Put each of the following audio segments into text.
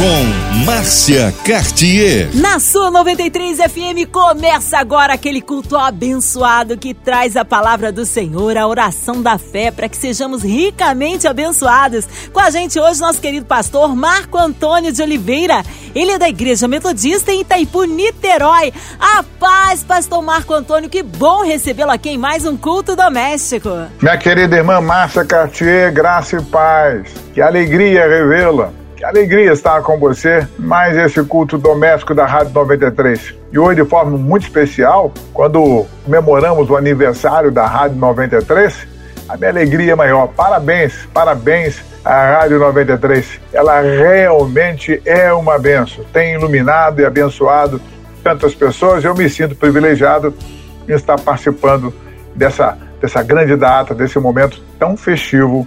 com Márcia Cartier. Na sua 93 FM começa agora aquele culto abençoado que traz a palavra do Senhor, a oração da fé, para que sejamos ricamente abençoados. Com a gente hoje, nosso querido pastor Marco Antônio de Oliveira. Ele é da Igreja Metodista em Itaipu, Niterói. A paz, pastor Marco Antônio, que bom recebê-lo aqui em mais um culto doméstico. Minha querida irmã Márcia Cartier, graça e paz. Que alegria revê-la. Que alegria estar com você mais esse culto doméstico da Rádio 93. E hoje, de forma muito especial, quando comemoramos o aniversário da Rádio 93, a minha alegria é maior. Parabéns, parabéns à Rádio 93. Ela realmente é uma benção. Tem iluminado e abençoado tantas pessoas. Eu me sinto privilegiado em estar participando dessa, dessa grande data, desse momento tão festivo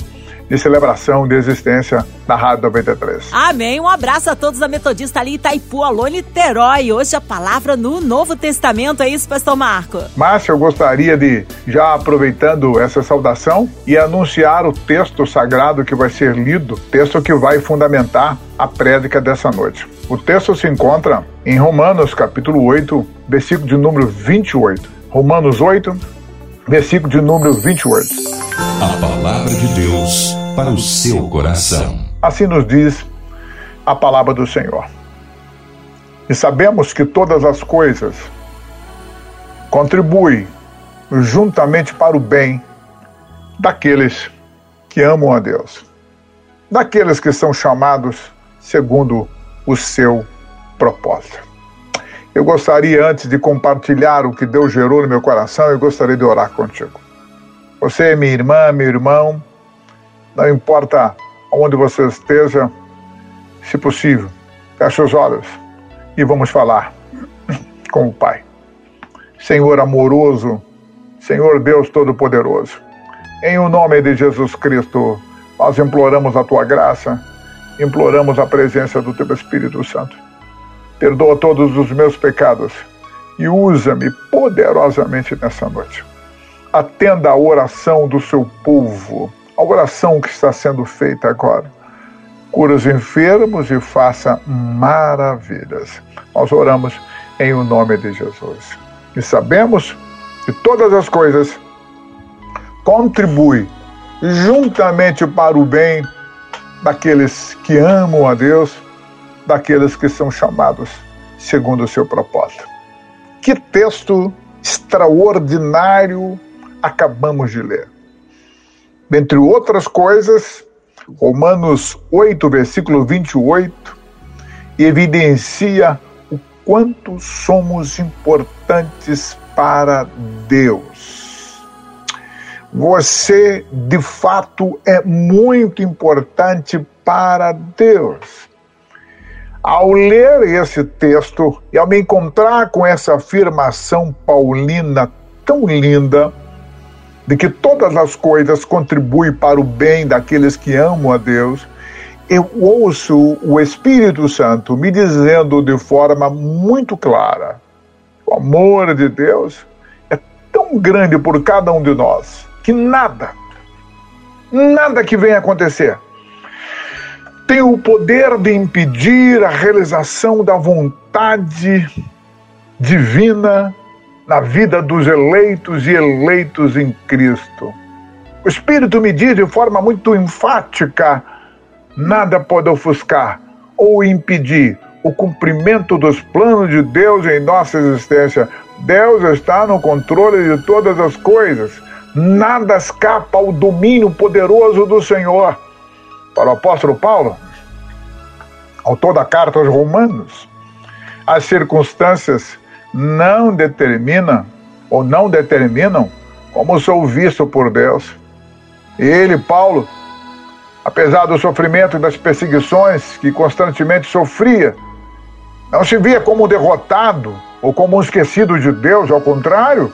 de celebração de existência da Rádio 93. Amém. Um abraço a todos da Metodista ali Itaipu, Alô, Niterói. Hoje a palavra no Novo Testamento, é isso, pastor Marco? Márcia, eu gostaria de, já aproveitando essa saudação, e anunciar o texto sagrado que vai ser lido, texto que vai fundamentar a prédica dessa noite. O texto se encontra em Romanos, capítulo 8, versículo de número 28. Romanos 8, versículo de número 28. A palavra de Deus para o seu coração. Assim nos diz a palavra do Senhor. E sabemos que todas as coisas contribuem juntamente para o bem daqueles que amam a Deus, daqueles que são chamados segundo o seu propósito. Eu gostaria, antes de compartilhar o que Deus gerou no meu coração, eu gostaria de orar contigo. Você minha irmã, meu irmão, não importa onde você esteja, se possível, feche os olhos e vamos falar com o Pai. Senhor amoroso, Senhor Deus Todo-Poderoso, em o nome de Jesus Cristo, nós imploramos a tua graça, imploramos a presença do teu Espírito Santo. Perdoa todos os meus pecados e usa-me poderosamente nessa noite. Atenda a oração do seu povo a oração que está sendo feita agora. Cura os enfermos e faça maravilhas. Nós oramos em o nome de Jesus. E sabemos que todas as coisas contribuem juntamente para o bem daqueles que amam a Deus, daqueles que são chamados segundo o seu propósito. Que texto extraordinário acabamos de ler. Dentre outras coisas, Romanos 8, versículo 28, evidencia o quanto somos importantes para Deus. Você, de fato, é muito importante para Deus. Ao ler esse texto e ao me encontrar com essa afirmação paulina tão linda, de que todas as coisas contribuem para o bem daqueles que amam a Deus, eu ouço o Espírito Santo me dizendo de forma muito clara: o amor de Deus é tão grande por cada um de nós que nada, nada que venha acontecer tem o poder de impedir a realização da vontade divina na vida dos eleitos e eleitos em Cristo. O Espírito me diz de forma muito enfática: nada pode ofuscar ou impedir o cumprimento dos planos de Deus em nossa existência. Deus está no controle de todas as coisas. Nada escapa ao domínio poderoso do Senhor. Para o apóstolo Paulo, autor da carta aos Romanos, as circunstâncias não determina ou não determinam como sou visto por Deus. Ele, Paulo, apesar do sofrimento e das perseguições que constantemente sofria, não se via como derrotado ou como um esquecido de Deus, ao contrário,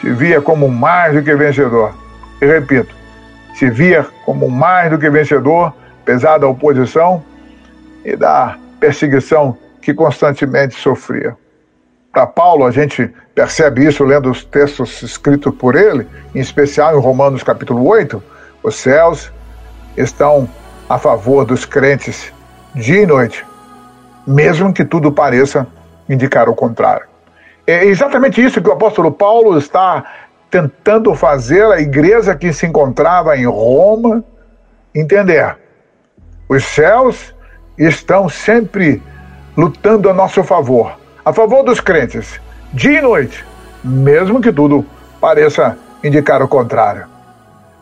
se via como mais do que vencedor. E repito, se via como mais do que vencedor, apesar da oposição e da perseguição que constantemente sofria. Para Paulo, a gente percebe isso lendo os textos escritos por ele, em especial em Romanos capítulo 8, os céus estão a favor dos crentes dia e noite, mesmo que tudo pareça indicar o contrário. É exatamente isso que o apóstolo Paulo está tentando fazer a igreja que se encontrava em Roma entender. Os céus estão sempre lutando a nosso favor, a favor dos crentes, dia e noite, mesmo que tudo pareça indicar o contrário.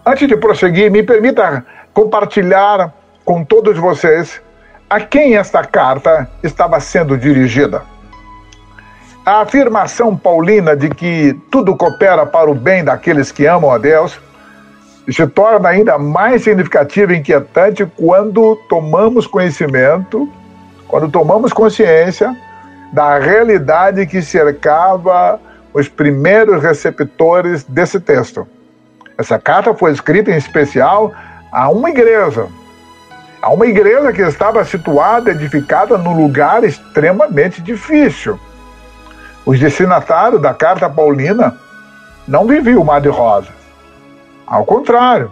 Antes de prosseguir, me permita compartilhar com todos vocês a quem esta carta estava sendo dirigida. A afirmação paulina de que tudo coopera para o bem daqueles que amam a Deus se torna ainda mais significativa e inquietante quando tomamos conhecimento, quando tomamos consciência da realidade que cercava os primeiros receptores desse texto. Essa carta foi escrita em especial a uma igreja, a uma igreja que estava situada, edificada num lugar extremamente difícil. Os destinatários da carta paulina não viviam o mar de rosas. Ao contrário,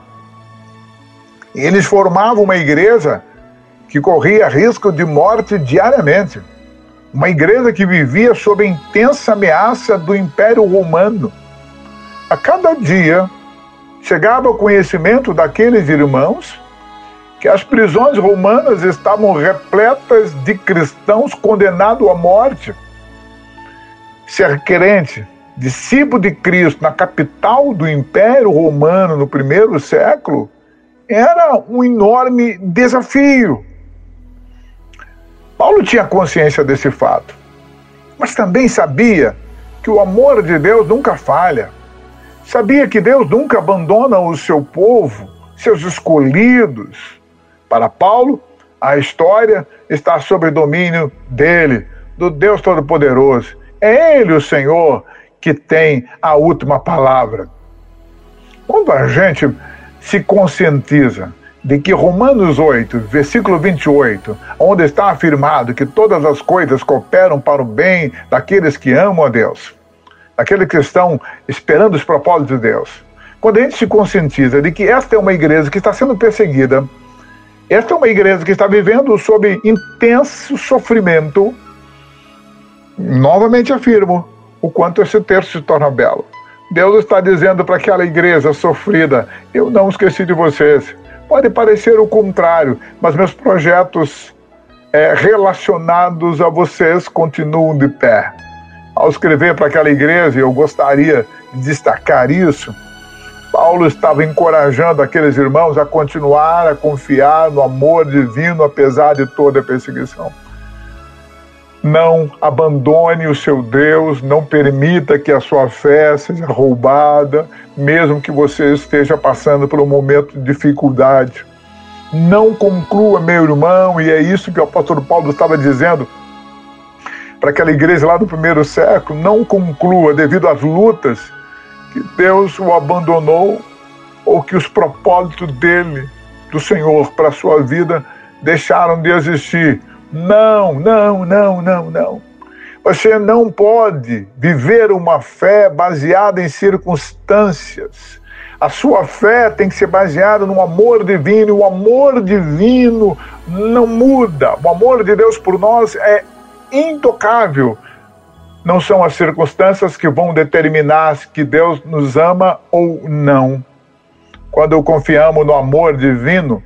eles formavam uma igreja que corria risco de morte diariamente. Uma igreja que vivia sob a intensa ameaça do Império Romano. A cada dia chegava o conhecimento daqueles irmãos que as prisões romanas estavam repletas de cristãos condenados à morte. Ser crente, discípulo de Cristo, na capital do Império Romano no primeiro século, era um enorme desafio. Paulo tinha consciência desse fato, mas também sabia que o amor de Deus nunca falha. Sabia que Deus nunca abandona o seu povo, seus escolhidos. Para Paulo, a história está sob domínio dele, do Deus Todo-Poderoso. É Ele, o Senhor, que tem a última palavra. Quando a gente se conscientiza de que Romanos 8, versículo 28, onde está afirmado que todas as coisas cooperam para o bem daqueles que amam a Deus, daqueles que estão esperando os propósitos de Deus. Quando a gente se conscientiza de que esta é uma igreja que está sendo perseguida, esta é uma igreja que está vivendo sob intenso sofrimento, novamente afirmo o quanto esse texto se torna belo. Deus está dizendo para aquela igreja sofrida: Eu não esqueci de vocês. Pode parecer o contrário, mas meus projetos é, relacionados a vocês continuam de pé. Ao escrever para aquela igreja, eu gostaria de destacar isso. Paulo estava encorajando aqueles irmãos a continuar a confiar no amor divino apesar de toda a perseguição. Não abandone o seu Deus, não permita que a sua fé seja roubada, mesmo que você esteja passando por um momento de dificuldade. Não conclua, meu irmão, e é isso que o apóstolo Paulo estava dizendo para aquela igreja lá do primeiro século, não conclua devido às lutas que Deus o abandonou ou que os propósitos dele, do Senhor para a sua vida, deixaram de existir não, não, não, não, não. Você não pode viver uma fé baseada em circunstâncias. A sua fé tem que ser baseada no amor divino. O amor divino não muda. O amor de Deus por nós é intocável. Não são as circunstâncias que vão determinar que Deus nos ama ou não. Quando confiamos no amor divino,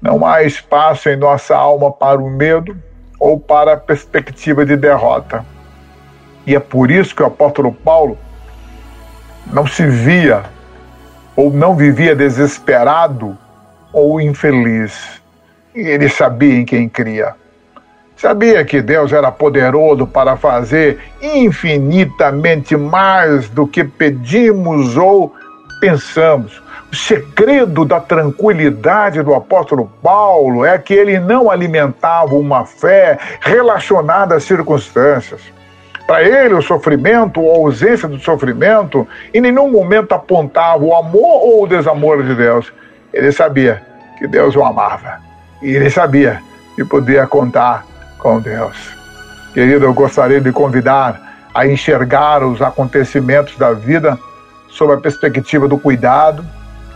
não há espaço em nossa alma para o medo ou para a perspectiva de derrota. E é por isso que o apóstolo Paulo não se via ou não vivia desesperado ou infeliz. Ele sabia em quem cria. Sabia que Deus era poderoso para fazer infinitamente mais do que pedimos ou pensamos. Segredo da tranquilidade do apóstolo Paulo é que ele não alimentava uma fé relacionada às circunstâncias. Para ele, o sofrimento ou a ausência do sofrimento em nenhum momento apontava o amor ou o desamor de Deus. Ele sabia que Deus o amava. E ele sabia que podia contar com Deus. Querido, eu gostaria de convidar a enxergar os acontecimentos da vida sob a perspectiva do cuidado,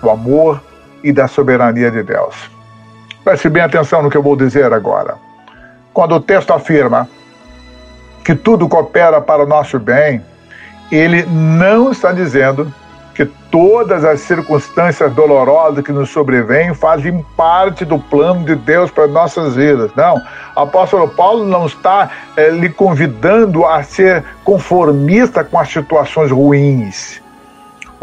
do amor e da soberania de Deus. Preste bem atenção no que eu vou dizer agora. Quando o texto afirma que tudo coopera para o nosso bem, ele não está dizendo que todas as circunstâncias dolorosas que nos sobrevêm fazem parte do plano de Deus para nossas vidas. Não. O apóstolo Paulo não está é, lhe convidando a ser conformista com as situações ruins.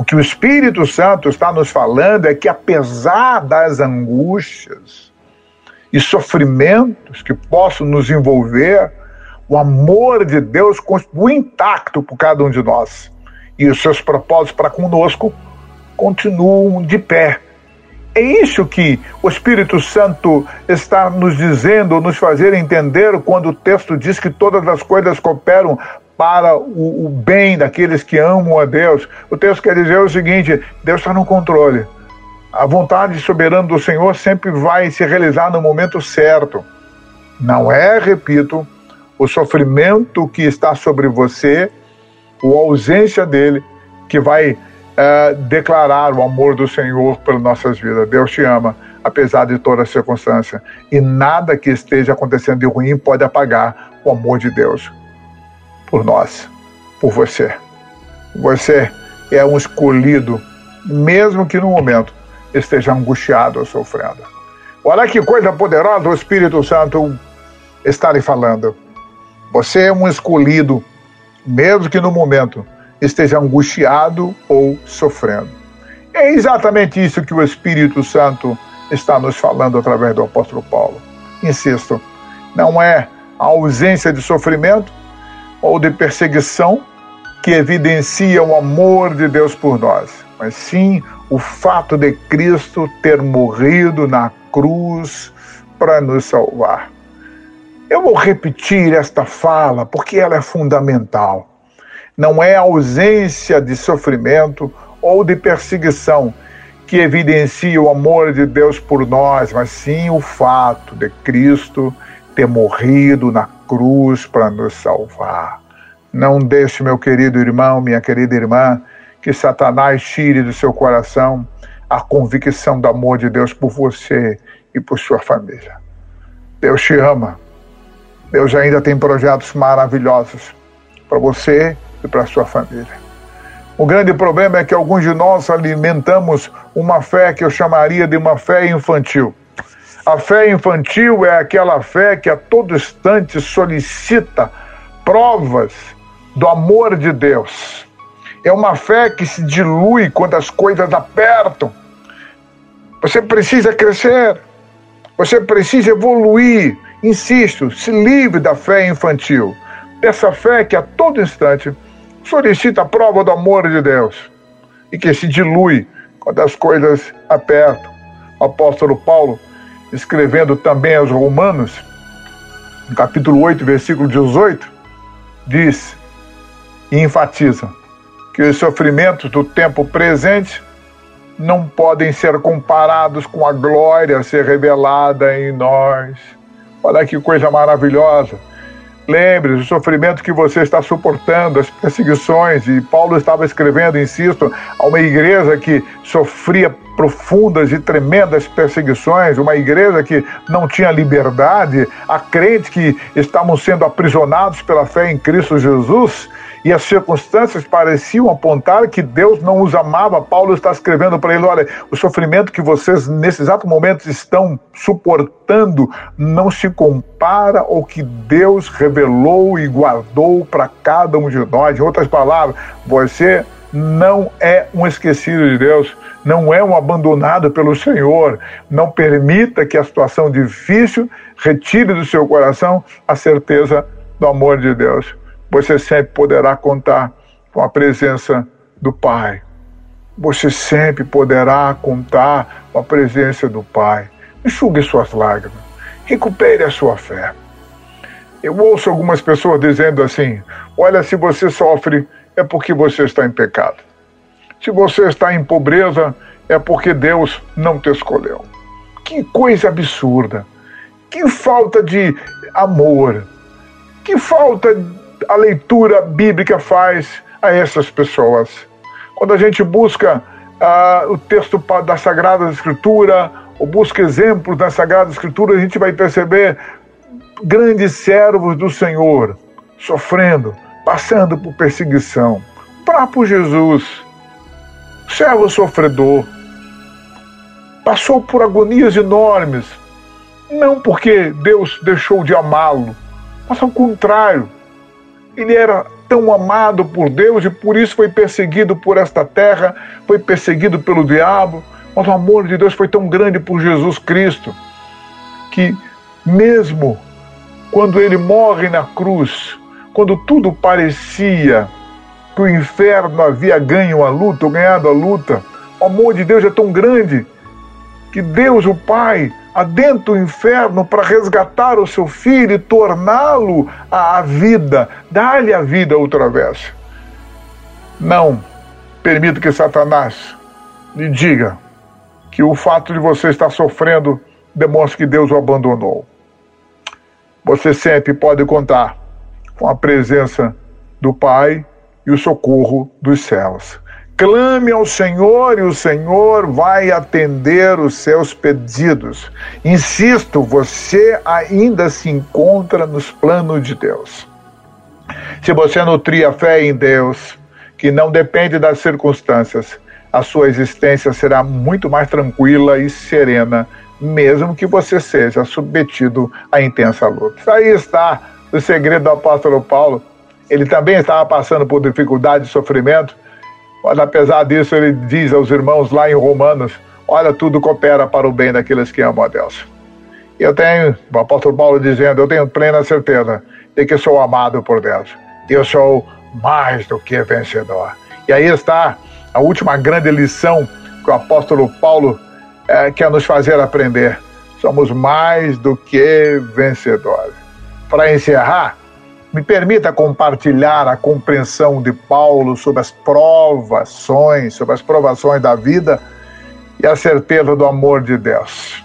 O que o Espírito Santo está nos falando é que, apesar das angústias e sofrimentos que possam nos envolver, o amor de Deus continua intacto por cada um de nós e os seus propósitos para conosco continuam de pé. É isso que o Espírito Santo está nos dizendo, nos fazer entender quando o texto diz que todas as coisas cooperam para o, o bem daqueles que amam a Deus. O texto quer dizer o seguinte: Deus está no controle. A vontade soberana do Senhor sempre vai se realizar no momento certo. Não é, repito, o sofrimento que está sobre você ou a ausência dele que vai uh, declarar o amor do Senhor pelas nossas vidas. Deus te ama, apesar de toda circunstância. E nada que esteja acontecendo de ruim pode apagar o amor de Deus por nós, por você. Você é um escolhido, mesmo que no momento esteja angustiado ou sofrendo. Olha que coisa poderosa o Espírito Santo está lhe falando. Você é um escolhido mesmo que no momento esteja angustiado ou sofrendo. É exatamente isso que o Espírito Santo está nos falando através do apóstolo Paulo. Insisto, não é a ausência de sofrimento ou de perseguição que evidencia o amor de Deus por nós, mas sim o fato de Cristo ter morrido na cruz para nos salvar. Eu vou repetir esta fala porque ela é fundamental. Não é a ausência de sofrimento ou de perseguição que evidencia o amor de Deus por nós, mas sim o fato de Cristo ter morrido na cruz para nos salvar. Não deixe, meu querido irmão, minha querida irmã, que Satanás tire do seu coração a convicção do amor de Deus por você e por sua família. Deus te ama. Deus ainda tem projetos maravilhosos para você e para sua família. O grande problema é que alguns de nós alimentamos uma fé que eu chamaria de uma fé infantil. A fé infantil é aquela fé que a todo instante solicita provas do amor de Deus. É uma fé que se dilui quando as coisas apertam. Você precisa crescer, você precisa evoluir, Insisto, se livre da fé infantil, dessa fé que a todo instante solicita a prova do amor de Deus e que se dilui quando as coisas apertam. O apóstolo Paulo, escrevendo também aos Romanos, no capítulo 8, versículo 18, diz e enfatiza que os sofrimentos do tempo presente não podem ser comparados com a glória a ser revelada em nós. Olha que coisa maravilhosa. Lembre o sofrimento que você está suportando, as perseguições. E Paulo estava escrevendo, insisto, a uma igreja que sofria profundas e tremendas perseguições, uma igreja que não tinha liberdade, a crentes que estavam sendo aprisionados pela fé em Cristo Jesus e as circunstâncias pareciam apontar que Deus não os amava. Paulo está escrevendo para ele: olha, o sofrimento que vocês nesse exato momento estão suportando não se compara ao que Deus revelou e guardou para cada um de nós. Em outras palavras, você não é um esquecido de Deus, não é um abandonado pelo Senhor. Não permita que a situação difícil retire do seu coração a certeza do amor de Deus você sempre poderá contar com a presença do Pai. Você sempre poderá contar com a presença do Pai. Enxugue suas lágrimas. Recupere a sua fé. Eu ouço algumas pessoas dizendo assim: olha, se você sofre, é porque você está em pecado. Se você está em pobreza, é porque Deus não te escolheu. Que coisa absurda! Que falta de amor! Que falta a leitura bíblica faz a essas pessoas. Quando a gente busca uh, o texto da Sagrada Escritura, ou busca exemplos da Sagrada Escritura, a gente vai perceber grandes servos do Senhor sofrendo, passando por perseguição. O próprio Jesus, servo sofredor, passou por agonias enormes, não porque Deus deixou de amá-lo, mas ao contrário, ele era tão amado por Deus e por isso foi perseguido por esta terra, foi perseguido pelo diabo, mas o amor de Deus foi tão grande por Jesus Cristo que, mesmo quando ele morre na cruz, quando tudo parecia que o inferno havia ganho a luta, ou ganhado a luta, o amor de Deus é tão grande que Deus, o Pai, adentra o inferno para resgatar o seu filho e torná-lo à vida, dar-lhe a vida outra vez. Não permita que Satanás lhe diga que o fato de você estar sofrendo demonstra que Deus o abandonou. Você sempre pode contar com a presença do Pai e o socorro dos céus. Clame ao Senhor e o Senhor vai atender os seus pedidos. Insisto, você ainda se encontra nos planos de Deus. Se você nutrir a fé em Deus, que não depende das circunstâncias, a sua existência será muito mais tranquila e serena, mesmo que você seja submetido à intensa luta. Aí está o segredo do apóstolo Paulo. Ele também estava passando por dificuldade e sofrimento, mas apesar disso, ele diz aos irmãos lá em Romanos: Olha, tudo coopera para o bem daqueles que amam a Deus. Eu tenho, o apóstolo Paulo dizendo: Eu tenho plena certeza de que sou amado por Deus. Eu sou mais do que vencedor. E aí está a última grande lição que o apóstolo Paulo é, quer nos fazer aprender. Somos mais do que vencedores. Para encerrar, me permita compartilhar a compreensão de Paulo sobre as provações, sobre as provações da vida e a certeza do amor de Deus.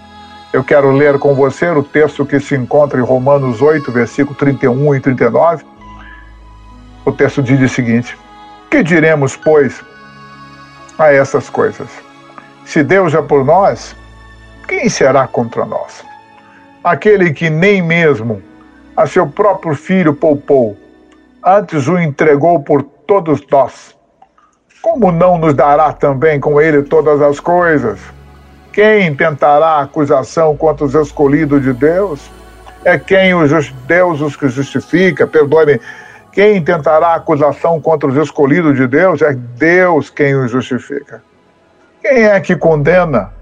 Eu quero ler com você o texto que se encontra em Romanos 8, versículo 31 e 39. O texto diz o seguinte: Que diremos, pois, a essas coisas? Se Deus é por nós, quem será contra nós? Aquele que nem mesmo a seu próprio filho poupou, antes o entregou por todos nós. Como não nos dará também com ele todas as coisas? Quem tentará acusação contra os escolhidos de Deus? É quem os Deus os que justifica, perdoe-me. Quem tentará acusação contra os escolhidos de Deus? É Deus quem os justifica. Quem é que condena?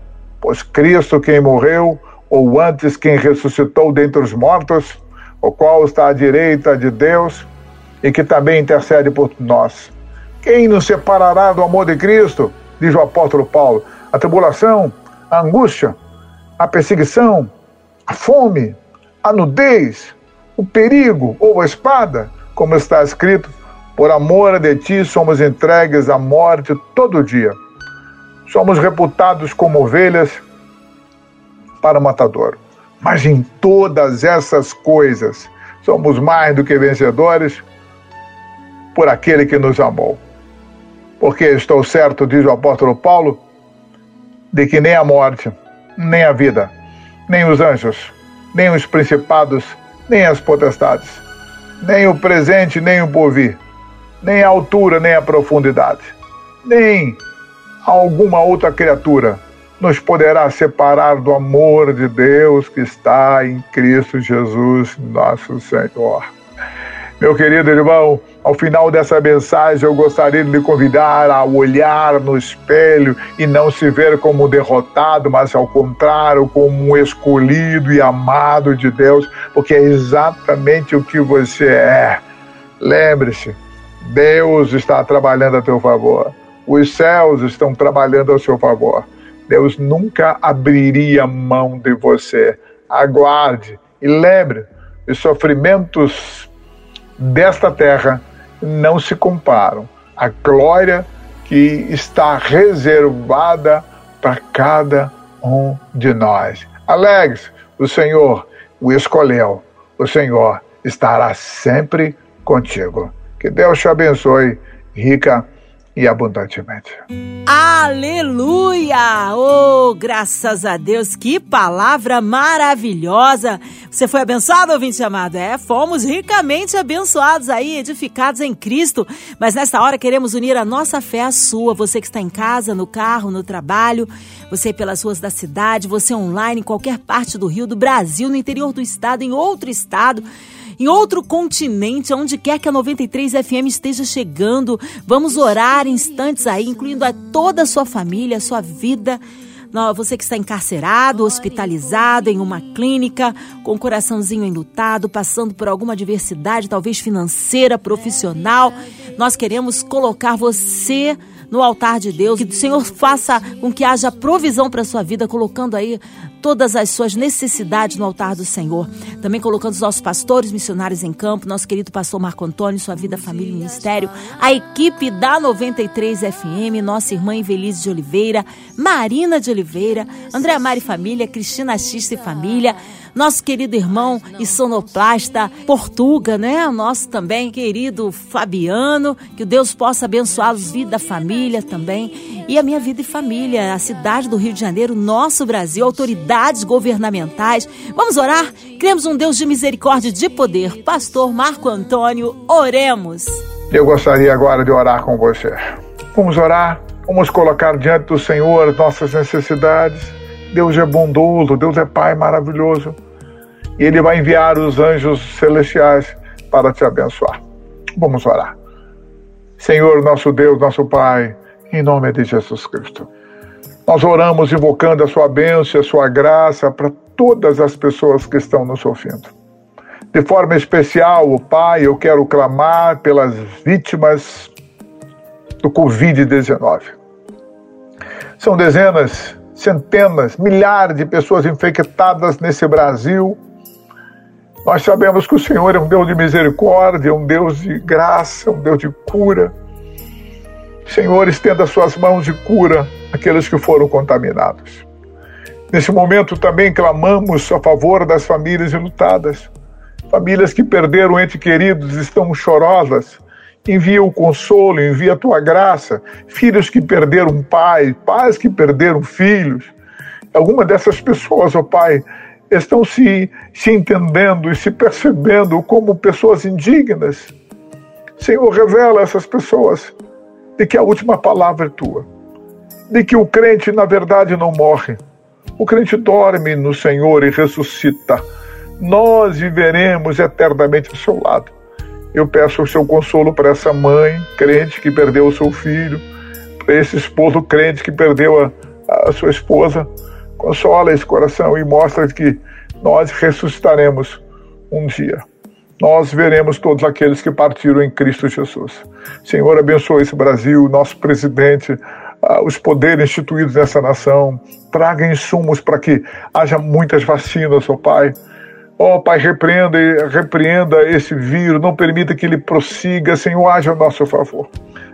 Pois Cristo quem morreu, ou antes quem ressuscitou dentre os mortos, o qual está à direita de Deus e que também intercede por nós. Quem nos separará do amor de Cristo? Diz o apóstolo Paulo. A tribulação, a angústia, a perseguição, a fome, a nudez, o perigo ou a espada, como está escrito, por amor de ti somos entregues à morte todo dia. Somos reputados como ovelhas para o matador. Mas em todas essas coisas somos mais do que vencedores por aquele que nos amou. Porque estou certo, diz o apóstolo Paulo, de que nem a morte, nem a vida, nem os anjos, nem os principados, nem as potestades, nem o presente, nem o porvir, nem a altura, nem a profundidade, nem alguma outra criatura nos poderá separar do amor de Deus que está em Cristo Jesus, nosso Senhor. Meu querido irmão, ao final dessa mensagem eu gostaria de lhe convidar a olhar no espelho e não se ver como derrotado, mas ao contrário, como um escolhido e amado de Deus, porque é exatamente o que você é. Lembre-se, Deus está trabalhando a teu favor. Os céus estão trabalhando a seu favor. Deus nunca abriria mão de você. Aguarde e lembre: os sofrimentos desta terra não se comparam à glória que está reservada para cada um de nós. Alegre-se, o Senhor o escolheu, o Senhor estará sempre contigo. Que Deus te abençoe rica e abundantemente. Aleluia! Oh, graças a Deus, que palavra maravilhosa! Você foi abençoado, ouvinte amado? É, fomos ricamente abençoados aí, edificados em Cristo. Mas nesta hora queremos unir a nossa fé à sua. Você que está em casa, no carro, no trabalho, você pelas ruas da cidade, você online, em qualquer parte do Rio, do Brasil, no interior do estado, em outro estado em outro continente, onde quer que a 93 FM esteja chegando. Vamos orar instantes aí, incluindo a toda a sua família, a sua vida. Você que está encarcerado, hospitalizado em uma clínica, com o coraçãozinho enlutado, passando por alguma adversidade, talvez financeira, profissional, nós queremos colocar você no altar de Deus, que o Senhor faça com que haja provisão para a sua vida, colocando aí todas as suas necessidades no altar do Senhor. Também colocando os nossos pastores missionários em campo, nosso querido pastor Marco Antônio, sua vida, família e ministério, a equipe da 93 FM, nossa irmã Invelise de Oliveira, Marina de Oliveira, André Mari Família, Cristina Xista e Família, nosso querido irmão e sonoplasta Portuga, né? Nosso também querido Fabiano, que Deus possa abençoá-los, vida da família também, e a minha vida e família, a cidade do Rio de Janeiro, nosso Brasil, autoridades governamentais. Vamos orar? Cremos um Deus de misericórdia e de poder. Pastor Marco Antônio, oremos. Eu gostaria agora de orar com você. Vamos orar, vamos colocar diante do Senhor nossas necessidades. Deus é bondoso, Deus é Pai maravilhoso e Ele vai enviar os anjos celestiais para te abençoar. Vamos orar. Senhor, nosso Deus, nosso Pai, em nome de Jesus Cristo. Nós oramos invocando a sua bênção, a sua graça para todas as pessoas que estão nos ouvindo. De forma especial, Pai, eu quero clamar pelas vítimas do Covid-19. São dezenas, centenas, milhares de pessoas infectadas nesse Brasil nós sabemos que o Senhor é um Deus de misericórdia, um Deus de graça, um Deus de cura. Senhor, estenda suas mãos de cura àqueles que foram contaminados. Nesse momento também clamamos a favor das famílias enlutadas, famílias que perderam entes queridos, estão chorosas. Envia o consolo, envia a tua graça. Filhos que perderam pai, pais que perderam filhos. Alguma dessas pessoas, ó oh Pai, estão se, se entendendo e se percebendo como pessoas indignas. Senhor, revela a essas pessoas de que a última palavra é tua, de que o crente, na verdade, não morre. O crente dorme no Senhor e ressuscita. Nós viveremos eternamente ao seu lado. Eu peço o seu consolo para essa mãe crente que perdeu o seu filho, para esse esposo crente que perdeu a, a sua esposa Consola esse coração e mostra que nós ressuscitaremos um dia. Nós veremos todos aqueles que partiram em Cristo Jesus. Senhor, abençoe esse Brasil, nosso presidente, ah, os poderes instituídos nessa nação. Traga insumos para que haja muitas vacinas, ó oh Pai. Ó oh, Pai, repreenda, repreenda esse vírus, não permita que ele prossiga, Senhor, haja a nosso favor.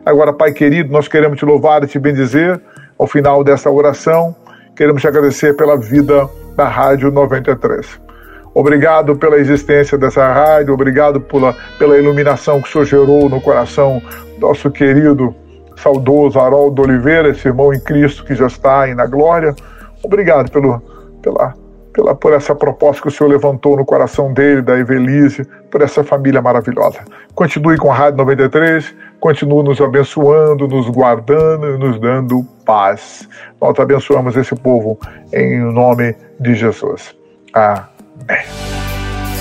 Agora, Pai querido, nós queremos te louvar e te bendizer ao final dessa oração. Queremos te agradecer pela vida da Rádio 93. Obrigado pela existência dessa rádio, obrigado pela, pela iluminação que o Senhor gerou no coração nosso querido, saudoso Haroldo Oliveira, esse irmão em Cristo que já está aí na glória. Obrigado pelo, pela, pela, por essa proposta que o Senhor levantou no coração dele, da Evelise, por essa família maravilhosa. Continue com a Rádio 93, continue nos abençoando, nos guardando e nos dando paz. Nós abençoamos esse povo em nome de Jesus. Amém.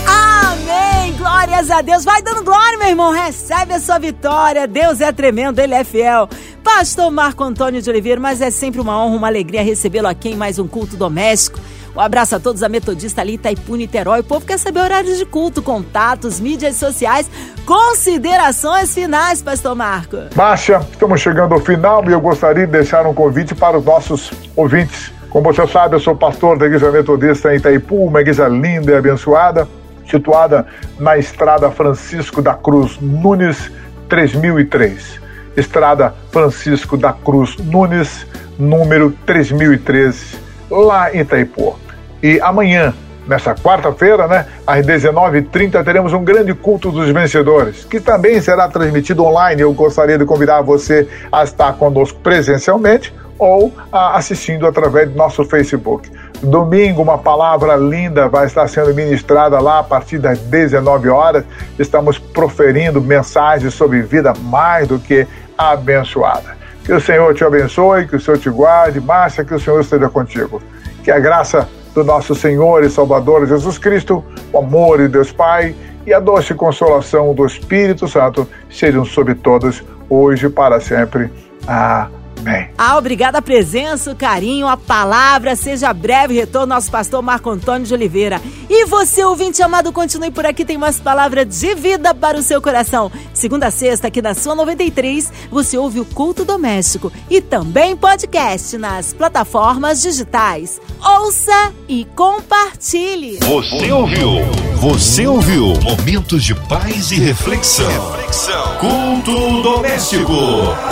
Amém! Glórias a Deus. Vai dando glória, meu irmão. Recebe a sua vitória. Deus é tremendo, Ele é fiel. Pastor Marco Antônio de Oliveira, mas é sempre uma honra, uma alegria recebê-lo aqui em mais um culto doméstico. Um abraço a todos a Metodista ali, Itaipu, Niterói. O povo quer saber horários de culto, contatos, mídias sociais, considerações finais, Pastor Marco. Márcia, estamos chegando ao final e eu gostaria de deixar um convite para os nossos ouvintes. Como você sabe, eu sou pastor da Igreja Metodista em Itaipu, uma igreja linda e abençoada, situada na Estrada Francisco da Cruz Nunes 3003. Estrada Francisco da Cruz Nunes, número 3013, lá em Itaipu. E amanhã Nessa quarta-feira, né, às 19h30, teremos um grande culto dos vencedores, que também será transmitido online. Eu gostaria de convidar você a estar conosco presencialmente ou assistindo através do nosso Facebook. Domingo, uma palavra linda vai estar sendo ministrada lá a partir das 19 horas. Estamos proferindo mensagens sobre vida mais do que abençoada. Que o Senhor te abençoe, que o Senhor te guarde, Márcia, que o Senhor esteja contigo. Que a graça do nosso Senhor e Salvador Jesus Cristo, o amor de Deus Pai e a doce consolação do Espírito Santo sejam sobre todos, hoje e para sempre. Amém. Amém. Ah, obrigada a presença, o carinho, a palavra. Seja breve retorno nosso pastor Marco Antônio de Oliveira. E você, ouvinte amado, continue por aqui, tem mais palavra de vida para o seu coração. Segunda a sexta, aqui na sua 93, você ouve o Culto Doméstico e também podcast nas plataformas digitais. Ouça e compartilhe. Você ouviu? Você ouviu? Momentos de paz e reflexão. reflexão. Culto Doméstico.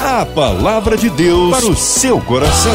A palavra de Deus para o seu coração.